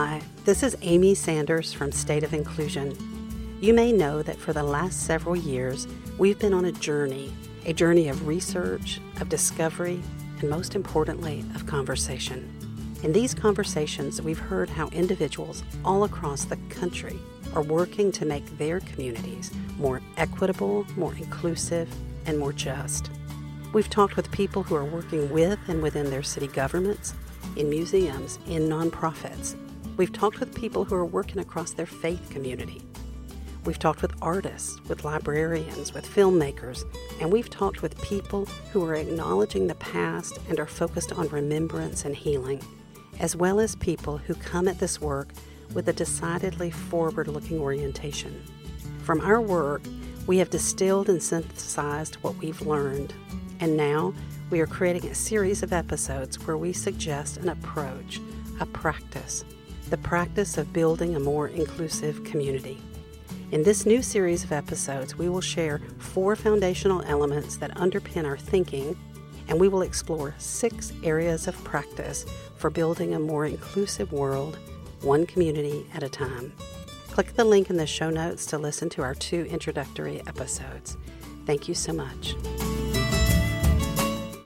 Hi, this is Amy Sanders from State of Inclusion. You may know that for the last several years, we've been on a journey a journey of research, of discovery, and most importantly, of conversation. In these conversations, we've heard how individuals all across the country are working to make their communities more equitable, more inclusive, and more just. We've talked with people who are working with and within their city governments, in museums, in nonprofits. We've talked with people who are working across their faith community. We've talked with artists, with librarians, with filmmakers, and we've talked with people who are acknowledging the past and are focused on remembrance and healing, as well as people who come at this work with a decidedly forward looking orientation. From our work, we have distilled and synthesized what we've learned, and now we are creating a series of episodes where we suggest an approach, a practice, the practice of building a more inclusive community. In this new series of episodes, we will share four foundational elements that underpin our thinking, and we will explore six areas of practice for building a more inclusive world, one community at a time. Click the link in the show notes to listen to our two introductory episodes. Thank you so much.